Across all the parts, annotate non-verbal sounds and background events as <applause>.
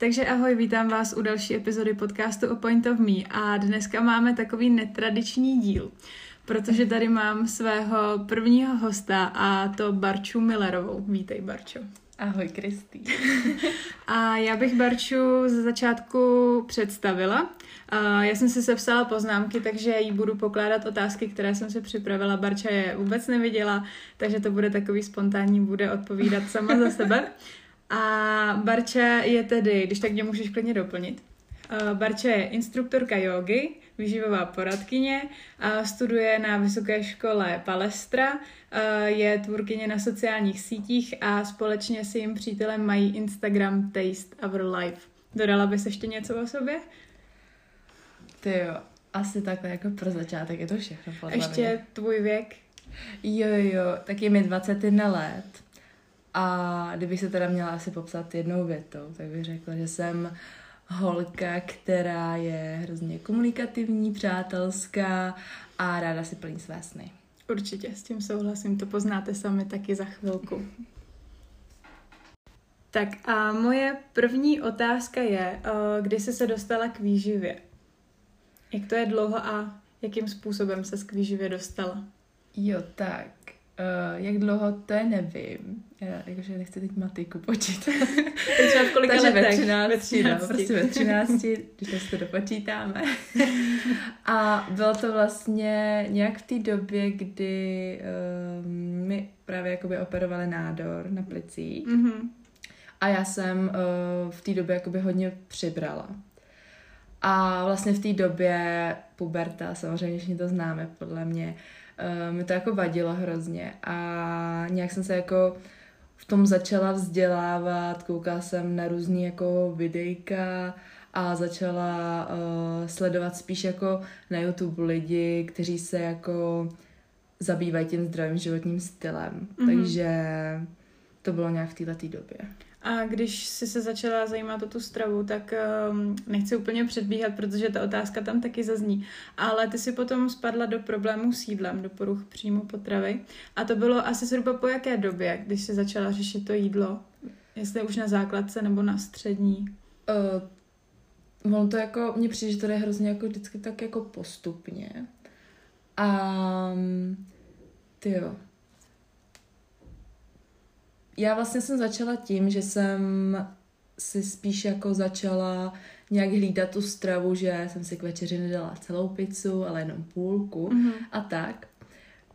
Takže ahoj, vítám vás u další epizody podcastu o Point of Me a dneska máme takový netradiční díl, protože tady mám svého prvního hosta a to Barču Millerovou. Vítej, Barčo. Ahoj, Kristý. <laughs> a já bych Barču ze začátku představila. Já jsem si sepsala poznámky, takže jí budu pokládat otázky, které jsem si připravila. Barča je vůbec neviděla, takže to bude takový spontánní, bude odpovídat sama za sebe. <laughs> A Barča je tedy, když tak mě můžeš klidně doplnit, Barča je instruktorka jogy, výživová poradkyně, a studuje na vysoké škole Palestra, je tvůrkyně na sociálních sítích a společně s jejím přítelem mají Instagram Taste Our Life. Dodala bys ještě něco o sobě? Ty jo, asi takhle jako pro začátek je to všechno. Ještě mě. tvůj věk? Jo, jo, tak je mi 21 let. A kdybych se teda měla asi popsat jednou větou, tak bych řekla, že jsem holka, která je hrozně komunikativní, přátelská a ráda si plní své sny. Určitě, s tím souhlasím, to poznáte sami taky za chvilku. Tak a moje první otázka je, eh, kdy jsi se dostala k výživě? Jak to je dlouho a jakým způsobem se k výživě dostala? Jo, tak Uh, jak dlouho, to je nevím. Já jakože nechci teď matiku počítat. <laughs> Takže v kolika Takže letech? Ve 13, ve 13. No, prostě ve 13, když to dopočítáme. A bylo to vlastně nějak v té době, kdy uh, mi právě jakoby operovali nádor na plicích. Mm-hmm. A já jsem uh, v té době jakoby hodně přibrala. A vlastně v té době puberta, samozřejmě všichni to známe podle mě, uh, mi to jako vadilo hrozně a nějak jsem se jako v tom začala vzdělávat, koukala jsem na různý jako videjka a začala uh, sledovat spíš jako na YouTube lidi, kteří se jako zabývají tím zdravým životním stylem. Mm-hmm. Takže to bylo nějak v této době. A když jsi se začala zajímat o tu stravu, tak um, nechci úplně předbíhat, protože ta otázka tam taky zazní, ale ty si potom spadla do problémů s jídlem, do poruch příjmu potravy. A to bylo asi zhruba po jaké době, když jsi začala řešit to jídlo? Jestli už na základce nebo na střední? Uh, on to jako, mně přijde, že to je hrozně jako vždycky tak jako postupně. A um, ty jo, já vlastně jsem začala tím, že jsem si spíš jako začala nějak hlídat tu stravu, že jsem si k večeři nedala celou pizzu, ale jenom půlku mm-hmm. a tak.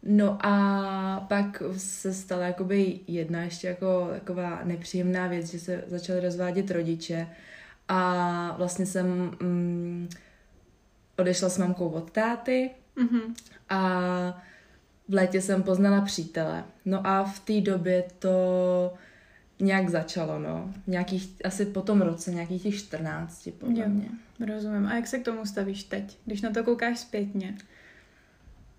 No a pak se stala jakoby jedna ještě jako taková nepříjemná věc, že se začaly rozvádět rodiče a vlastně jsem mm, odešla s mamkou od táty mm-hmm. a v létě jsem poznala přítele. No a v té době to nějak začalo, no. Nějakých, asi po tom roce, nějakých těch 14, podle jo, mě. Rozumím. A jak se k tomu stavíš teď, když na to koukáš zpětně?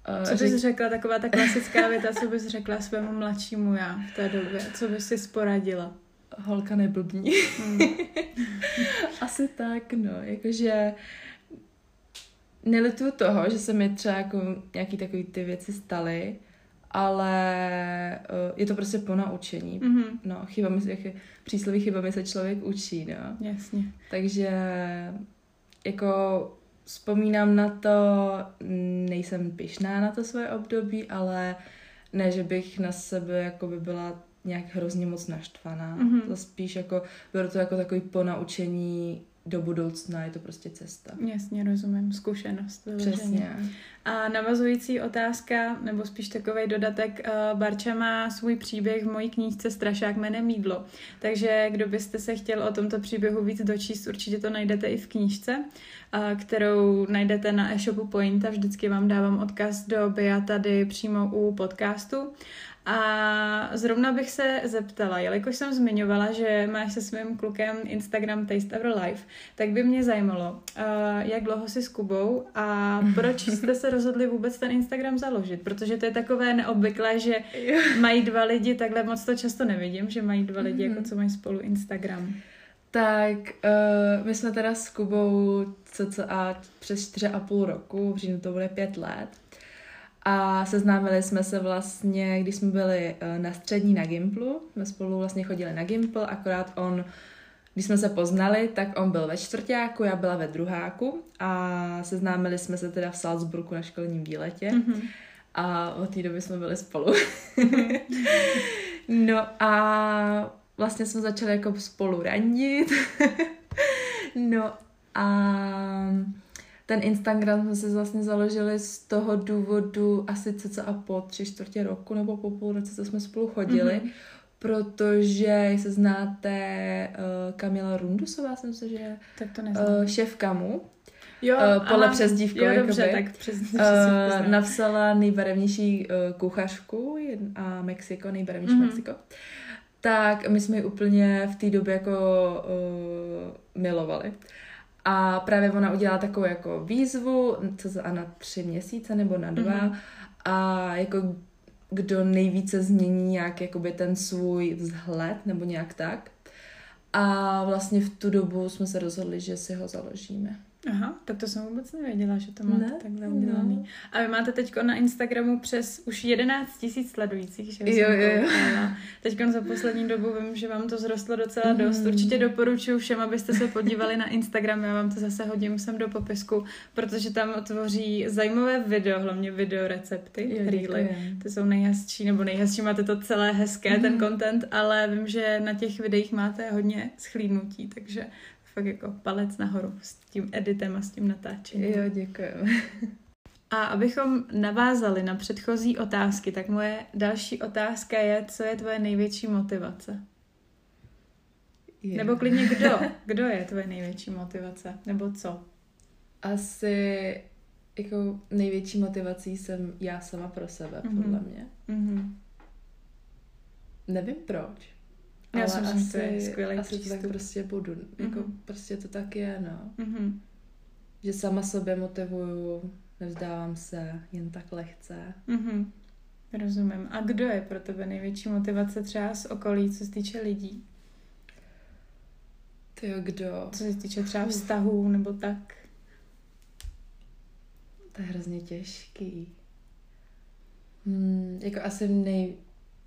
Uh, co bys řek... řekla, taková ta klasická <laughs> věta, co bys řekla svému mladšímu já v té době? Co bys si sporadila? Holka neblbní. Hmm. <laughs> Asi tak, no. Jakože nelituju toho, že se mi třeba jako nějaký takový ty věci staly, ale uh, je to prostě po naučení. Mm-hmm. No, chybami se, přísloví chybami se člověk učí, no. Jasně. Takže jako vzpomínám na to, nejsem pyšná na to svoje období, ale ne, že bych na sebe jako by byla nějak hrozně moc naštvaná. Mm-hmm. To spíš jako, bylo to jako takový ponaučení do budoucna je to prostě cesta. Jasně, rozumím. Zkušenost. Vyloženě. Přesně. A navazující otázka, nebo spíš takový dodatek, uh, Barča má svůj příběh v mojí knížce Strašák jménem Mídlo. Takže kdo byste se chtěl o tomto příběhu víc dočíst, určitě to najdete i v knížce, uh, kterou najdete na e-shopu Pointa. Vždycky vám dávám odkaz do Bia tady přímo u podcastu. A zrovna bych se zeptala, jelikož jsem zmiňovala, že máš se svým klukem Instagram Taste Ever Life, tak by mě zajímalo, uh, jak dlouho jsi s Kubou a proč jste se rozhodli vůbec ten Instagram založit, protože to je takové neobvyklé, že mají dva lidi, takhle moc to často nevidím, že mají dva lidi, jako co mají spolu Instagram. Tak uh, my jsme teda s Kubou cca přes 4,5 roku, v říjnu to bude pět let. A seznámili jsme se vlastně, když jsme byli eh, na střední na Gimplu. Jsme spolu vlastně chodili na Gimpl, akorát on když jsme se poznali, tak on byl ve čtvrtáku, já byla ve druháku a seznámili jsme se teda v Salzburgu na školním výletě. Mm-hmm. A od té doby jsme byli spolu. <laughs> no a vlastně jsme začali jako spolu randit. <laughs> no a ten Instagram jsme si vlastně založili z toho důvodu asi co a po tři čtvrtě roku nebo po půl roce, co jsme spolu chodili, mm-hmm. protože se znáte uh, Kamila Rundusová, jsem se, že tak to Uh, šéf Kamu. Jo, uh, podle přezdívkou, jo, dobře, jakoby, tak přes, <laughs> uh, napsala nejbarevnější uh, kuchařku a Mexiko, nejbarevnější mm-hmm. Mexiko. Tak my jsme ji úplně v té době jako uh, milovali. A právě ona udělala takovou jako výzvu, co za na tři měsíce nebo na dva. Mm-hmm. A jako kdo nejvíce změní nějak jakoby ten svůj vzhled nebo nějak tak. A vlastně v tu dobu jsme se rozhodli, že si ho založíme. Aha, tak to jsem vůbec nevěděla, že to máte ne? takhle udělaný. No. A vy máte teď na Instagramu přes už 11 tisíc sledujících, že jo, jo, jo. Teď za poslední dobu vím, že vám to zrostlo docela mm. dost. Určitě doporučuji všem, abyste se podívali na Instagram, já vám to zase hodím sem do popisku, protože tam tvoří zajímavé video, hlavně video recepty, reely. Ty jsou nejhezčí, nebo nejhezčí, máte to celé hezké, mm. ten content, ale vím, že na těch videích máte hodně schlídnutí, takže fakt jako palec nahoru s tím editem a s tím natáčením. Jo, děkuji. <laughs> A abychom navázali na předchozí otázky, tak moje další otázka je, co je tvoje největší motivace? Je. Nebo klidně kdo? <laughs> Kdo je tvoje největší motivace? Nebo co? Asi jako největší motivací jsem já sama pro sebe, mm-hmm. podle mě. Mm-hmm. Nevím proč. Já ale jsem asi, to je skvělý asi přístup. to tak prostě budu. Mm-hmm. Jako prostě to tak je, no. Mm-hmm. Že sama sobě motivuju, nevzdávám se jen tak lehce. Mm-hmm. Rozumím. A kdo je pro tebe největší motivace třeba z okolí, co se týče lidí? Ty kdo? Co se týče třeba vztahů nebo tak? To je hrozně těžký. Hmm, jako asi nej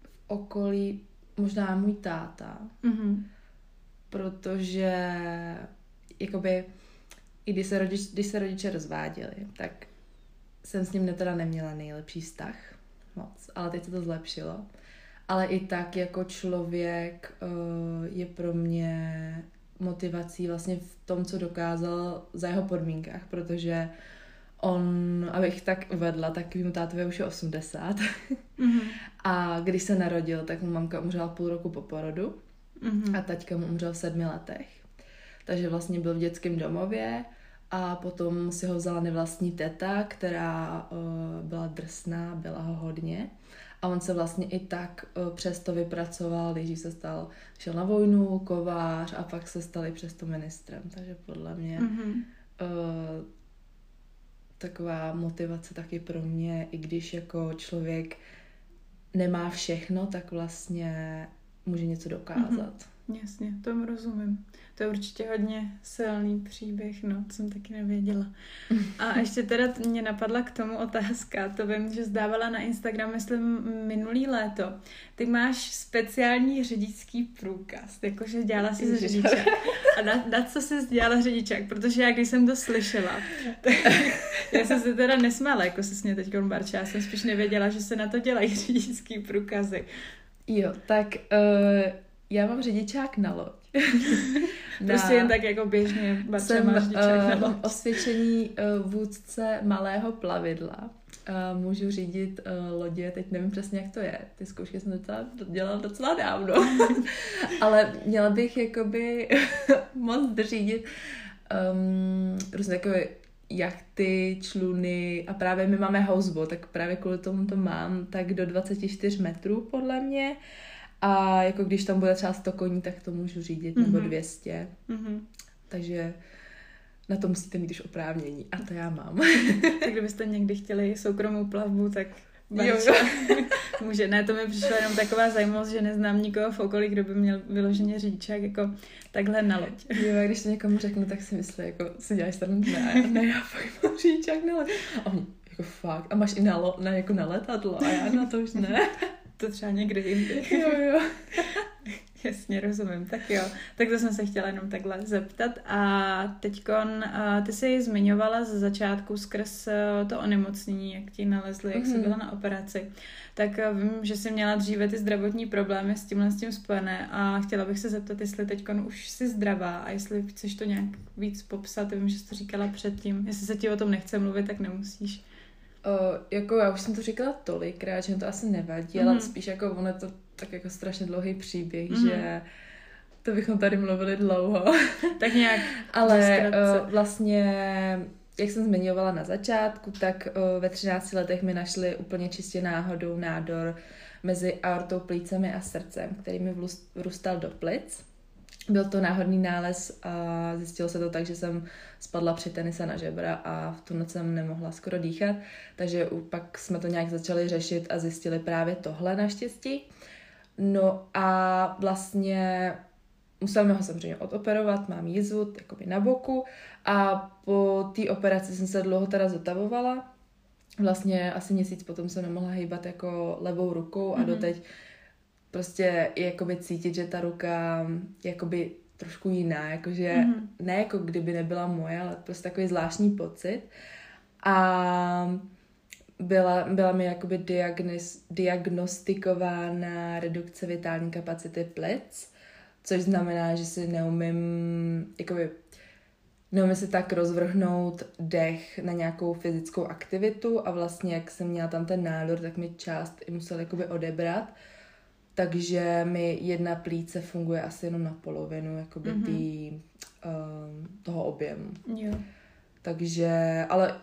v okolí možná můj táta, mm-hmm. protože jakoby i když se, rodič, když se rodiče rozváděli, tak jsem s ním teda neměla nejlepší vztah moc, ale teď se to zlepšilo. Ale i tak jako člověk uh, je pro mě motivací vlastně v tom, co dokázal za jeho podmínkách, protože on, abych tak uvedla, tak mu tátovi už je 80. Mm-hmm. A když se narodil, tak mu mamka umřela půl roku po porodu mm-hmm. a taťka mu umřel v sedmi letech. Takže vlastně byl v dětském domově a potom si ho vzala nevlastní teta, která uh, byla drsná, byla ho hodně. A on se vlastně i tak uh, přesto vypracoval, když se stal, šel na vojnu, kovář a pak se stali přesto ministrem. Takže podle mě mm-hmm. uh, taková motivace taky pro mě, i když jako člověk nemá všechno, tak vlastně může něco dokázat. Mm-hmm. Jasně, tomu rozumím. To je určitě hodně silný příběh, no, to jsem taky nevěděla. A <laughs> ještě teda mě napadla k tomu otázka, to vím, že zdávala na Instagram, myslím, minulý léto. Ty máš speciální řidičský průkaz, jakože dělala si řidičák. <laughs> A na, na co jsi dělala řidičák? Protože já, když jsem to slyšela, <laughs> tak já jsem se teda nesmála, jako se mě teď barča, já jsem spíš nevěděla, že se na to dělají řidičský průkazy. Jo, tak uh, já mám řidičák na loď. <laughs> prostě jen tak jako běžně Jsem uh, mám osvědčení uh, vůdce malého plavidla. Uh, můžu řídit uh, lodě, teď nevím přesně, jak to je. Ty zkoušky jsem docela, dělala docela dávno. <laughs> Ale měla bych jakoby <laughs> moc řídit um, různé takové jachty, čluny a právě my máme houseboat, tak právě kvůli tomu to mám, tak do 24 metrů podle mě. Uh, a jako když tam bude třeba 100 koní, tak to můžu řídit, mm-hmm. nebo 200. Mm-hmm. Takže na to musíte mít už oprávnění. A to já mám. <laughs> tak kdybyste někdy chtěli soukromou plavbu, tak jo, jo. <laughs> může. Ne, to mi přišlo jenom taková zajímavost, že neznám nikoho v okolí, kdo by měl vyloženě řidičák jako takhle na loď. Jo, a když to někomu řeknu, tak si myslí, jako si děláš stranu, ne, ne, já fakt mám řidičák na loď. A on, jako fakt, a máš i na, lo, na, jako na letadlo, a já na to už ne <laughs> to třeba někdy jindy. <laughs> jo, jo. <laughs> Jasně, rozumím. Tak jo, tak to jsem se chtěla jenom takhle zeptat. A teďkon, a ty jsi zmiňovala ze začátku skrz e, to onemocnění, jak ti nalezli, jak jsi mhm. byla na operaci. Tak e, vím, že jsi měla dříve ty zdravotní problémy s tímhle s tím spojené a chtěla bych se zeptat, jestli teďkon už jsi zdravá a jestli chceš to nějak víc popsat. Vím, že jsi to říkala předtím. Jestli se ti o tom nechce mluvit, tak nemusíš. O, jako já už jsem to říkala tolikrát, že to asi nevadí, mm-hmm. ale mhm. spíš jako ono to tak jako strašně dlouhý příběh, mm-hmm. že to bychom tady mluvili dlouho. <laughs> tak nějak. <laughs> Ale uh, vlastně, jak jsem zmiňovala na začátku, tak uh, ve 13 letech mi našli úplně čistě náhodou nádor mezi aortou, plícemi a srdcem, který mi vrůstal do plic. Byl to náhodný nález a zjistilo se to tak, že jsem spadla při tenise na žebra a v tu noc jsem nemohla skoro dýchat, takže pak jsme to nějak začali řešit a zjistili právě tohle naštěstí. No a vlastně musíme ho samozřejmě odoperovat, mám jízvu jakoby na boku a po té operaci jsem se dlouho teda zotavovala. Vlastně asi měsíc potom jsem nemohla hýbat jako levou rukou a mm-hmm. doteď prostě je jakoby cítit, že ta ruka jakoby trošku jiná, jakože mm-hmm. ne jako kdyby nebyla moje, ale prostě takový zvláštní pocit. A byla, byla mi jakoby diagnos, diagnostikována redukce vitální kapacity plic, což znamená, že si neumím, jakoby, neumím si tak rozvrhnout dech na nějakou fyzickou aktivitu a vlastně, jak jsem měla tam ten nádor, tak mi část i musel jakoby odebrat, takže mi jedna plíce funguje asi jenom na polovinu jakoby mm-hmm. tý, um, toho objemu. Jo. Takže, ale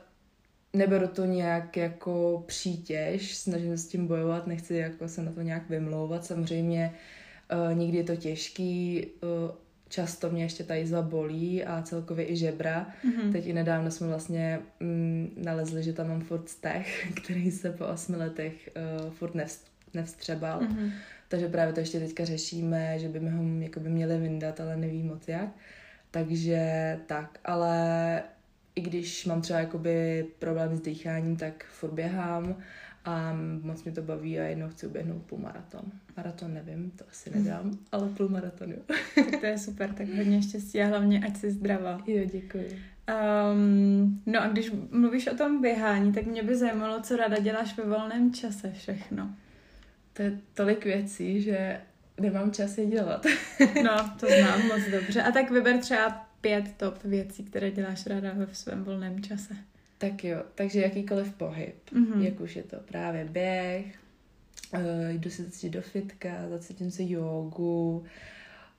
neberu to nějak jako přítěž, snažím se s tím bojovat, nechci jako se na to nějak vymlouvat. Samozřejmě uh, někdy je to těžký, uh, často mě ještě ta jízva bolí a celkově i žebra. Mm-hmm. Teď i nedávno jsme vlastně mm, nalezli, že tam mám furt stech, <laughs> který se po osmi letech uh, furt nevst- nevstřebal. Mm-hmm. Takže právě to ještě teďka řešíme, že by ho jakoby měli vyndat, ale nevím moc jak. Takže tak, ale i když mám třeba jakoby problém s dýcháním, tak furt běhám a moc mě to baví a jednou chci uběhnout půl maraton. Maraton nevím, to asi nedám, <laughs> ale půl maraton jo. tak to je super, tak hodně štěstí a hlavně ať jsi zdravá. Jo, děkuji. Um, no a když mluvíš o tom běhání, tak mě by zajímalo, co ráda děláš ve volném čase všechno. To je tolik věcí, že nemám čas je dělat. <laughs> no, to znám moc dobře. A tak vyber třeba pět top věcí, které děláš ráda ve svém volném čase. Tak jo, takže jakýkoliv pohyb, mm-hmm. jak už je to právě běh, uh, jdu se cítit do fitka, zacítím se jogu,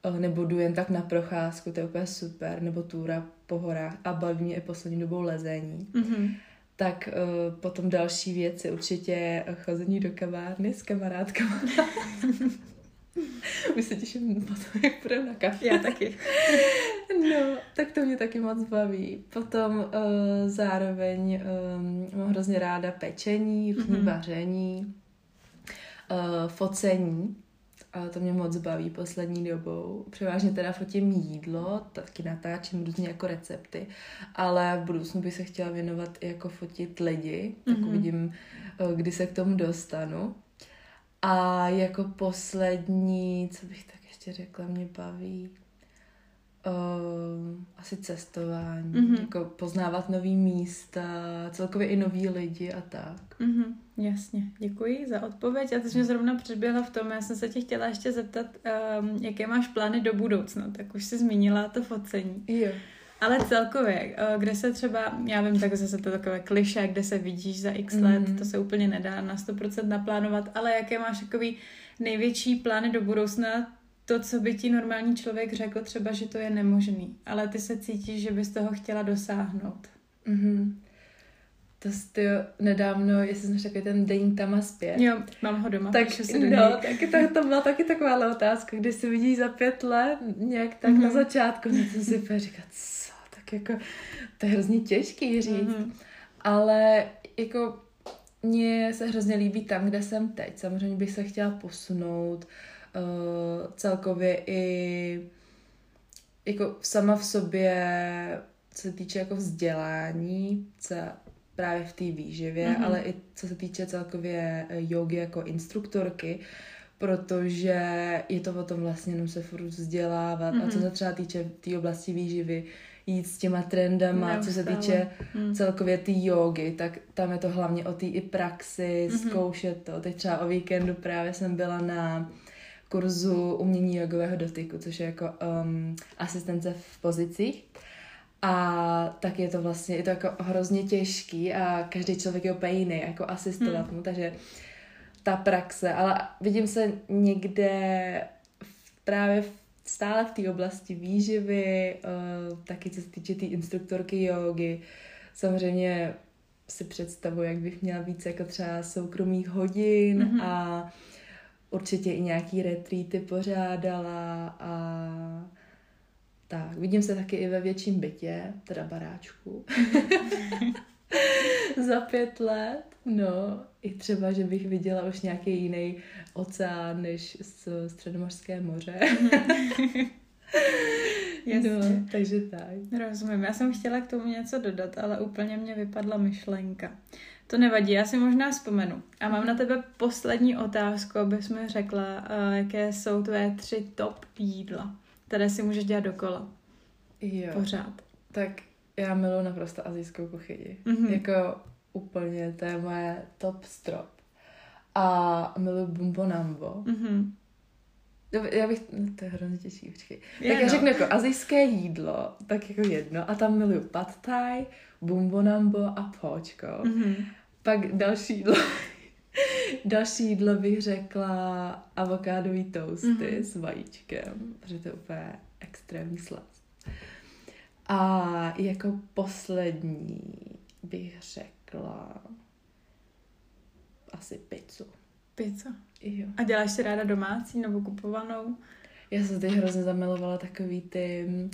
uh, nebo jdu jen tak na procházku, to je úplně super, nebo túra po horách a baví mě i poslední dobou lezení. Mm-hmm. Tak uh, potom další věci určitě chození do kavárny s kamarádkama. <laughs> Už se těším potom, jak půjdeme na kafe. Já taky. <laughs> no, tak to mě taky moc baví. Potom uh, zároveň um, mám hrozně ráda pečení, různý mm-hmm. vaření, uh, focení. A to mě moc baví poslední dobou. Převážně teda fotím jídlo, taky natáčím různě jako recepty, ale v budoucnu bych se chtěla věnovat i jako fotit lidi, tak mm-hmm. uvidím, kdy se k tomu dostanu. A jako poslední, co bych tak ještě řekla, mě baví uh, asi cestování, mm-hmm. jako poznávat nový místa, celkově i noví lidi a tak. Mm-hmm. Jasně, děkuji za odpověď. A ty jsi mě zrovna předběhla v tom, já jsem se tě chtěla ještě zeptat, um, jaké máš plány do budoucna, tak už jsi zmínila to focení. Jo. Ale celkově, eh, kde se třeba, já vím, tak zase to takové kliše, kde se vidíš za x let, mm. to se úplně nedá na 100% naplánovat, ale jaké máš takový největší plány do budoucna, to, co by ti normální člověk řekl, třeba, že to je nemožný, ale ty se cítíš, že bys toho chtěla dosáhnout. Mm-hmm. To jsi nedávno, jestli jsi takový ten deník tam a zpět. Jo, mám ho doma. Tak, si do no, taky, tak, to byla taky taková otázka, kdy si vidíš za pět let, nějak tak mm-hmm. na začátku, no jsem si říkat, tak jako to je hrozně těžký říct. Mm-hmm. Ale jako mně se hrozně líbí tam, kde jsem teď. Samozřejmě bych se chtěla posunout uh, celkově i jako sama v sobě, co se týče jako vzdělání, co právě v té výživě, mm-hmm. ale i co se týče celkově jogy jako instruktorky, protože je to o tom vlastně jenom se furt vzdělávat mm-hmm. a co Mhm. se třeba týče té tý oblasti výživy, jít s těma trendama, Neustále. co se týče Mm. celkově té jogy, tak tam je to hlavně o té i praxi, Mhm. zkoušet to. Teď třeba o víkendu právě jsem byla na kurzu umění jogového dotyku, což je jako um, asistence v pozicích. A tak je to vlastně, je to jako hrozně těžký a každý člověk je úplně jiný, jako asistovat Hmm. mu, takže ta praxe, ale vidím se někde v, právě v, stále v té oblasti výživy, uh, taky co se týče té tý instruktorky jogy, samozřejmě si představuji, jak bych měla víc jako třeba soukromých hodin Mhm. a určitě i nějaký retreaty pořádala a tak, vidím se taky i ve větším bytě, teda baráčku. <laughs> Za pět let. No, i třeba, že bych viděla už nějaký jiný oceán než z Středomořské moře. <laughs> Jasně. No, takže tak. Rozumím. Já jsem chtěla k tomu něco dodat, ale úplně mě vypadla myšlenka. To nevadí, já si možná vzpomenu. A mám na tebe poslední otázku, abys mi řekla, uh, jaké jsou tvé tři top jídla, které si můžeš dělat dokola. Jo. Pořád. Tak já miluji naprosto azijskou kuchyni. Mhm. Jako úplně, to je moje top strop. A miluji bumbo nambo. Mhm. Já bych, no to je hrozně těžký, počkej. Je, tak já no. řeknu jako azijské jídlo, tak jako jedno. A tam miluju pad thai, bumbo nambo a póčko. Mhm. Pak další jídlo. <laughs> další jídlo bych řekla avokádový toasty Mhm. s vajíčkem, protože to je úplně extrémní slast. A jako poslední bych řekla asi pizzu. Pizza. Jo. A děláš si ráda domácí nebo kupovanou? Já jsem teď hrozně zamilovala takový ty mm,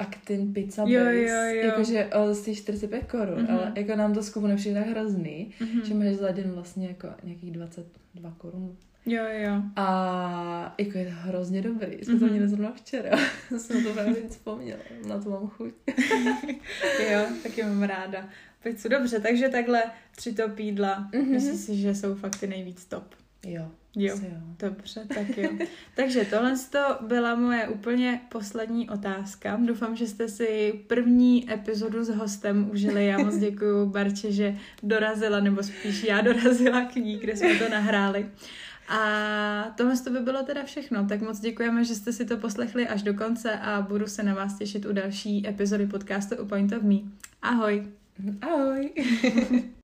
Actin pizza Jo, base, jo, jo. jakože o, stojí 45 korun, Mhm. ale jako nám to zkupu nepřijde tak hrozný, Mhm. že máš za den vlastně jako nějakých 22 korun. Jo, jo. A jako je to hrozně dobrý. Jsme to Mhm. měli zrovna včera. <laughs> jsem to právě vzpomněla. Na to mám chuť. <laughs> Jo, taky mám ráda. Pizzu, dobře, takže takhle tři top jídla. Mhm. Myslím si, že jsou fakt ty nejvíc top. Jo. Jo. jo. Dobře, tak jo. <laughs> Takže tohle to byla moje úplně poslední otázka. Doufám, že jste si první epizodu s hostem užili. Já moc děkuji Barče, že dorazila, nebo spíš já dorazila k ní, kde jsme to nahráli. A tohle to by bylo teda všechno. Tak moc děkujeme, že jste si to poslechli až do konce a budu se na vás těšit u další epizody podcastu u Point of Me. Ahoj! Ahoj. <laughs>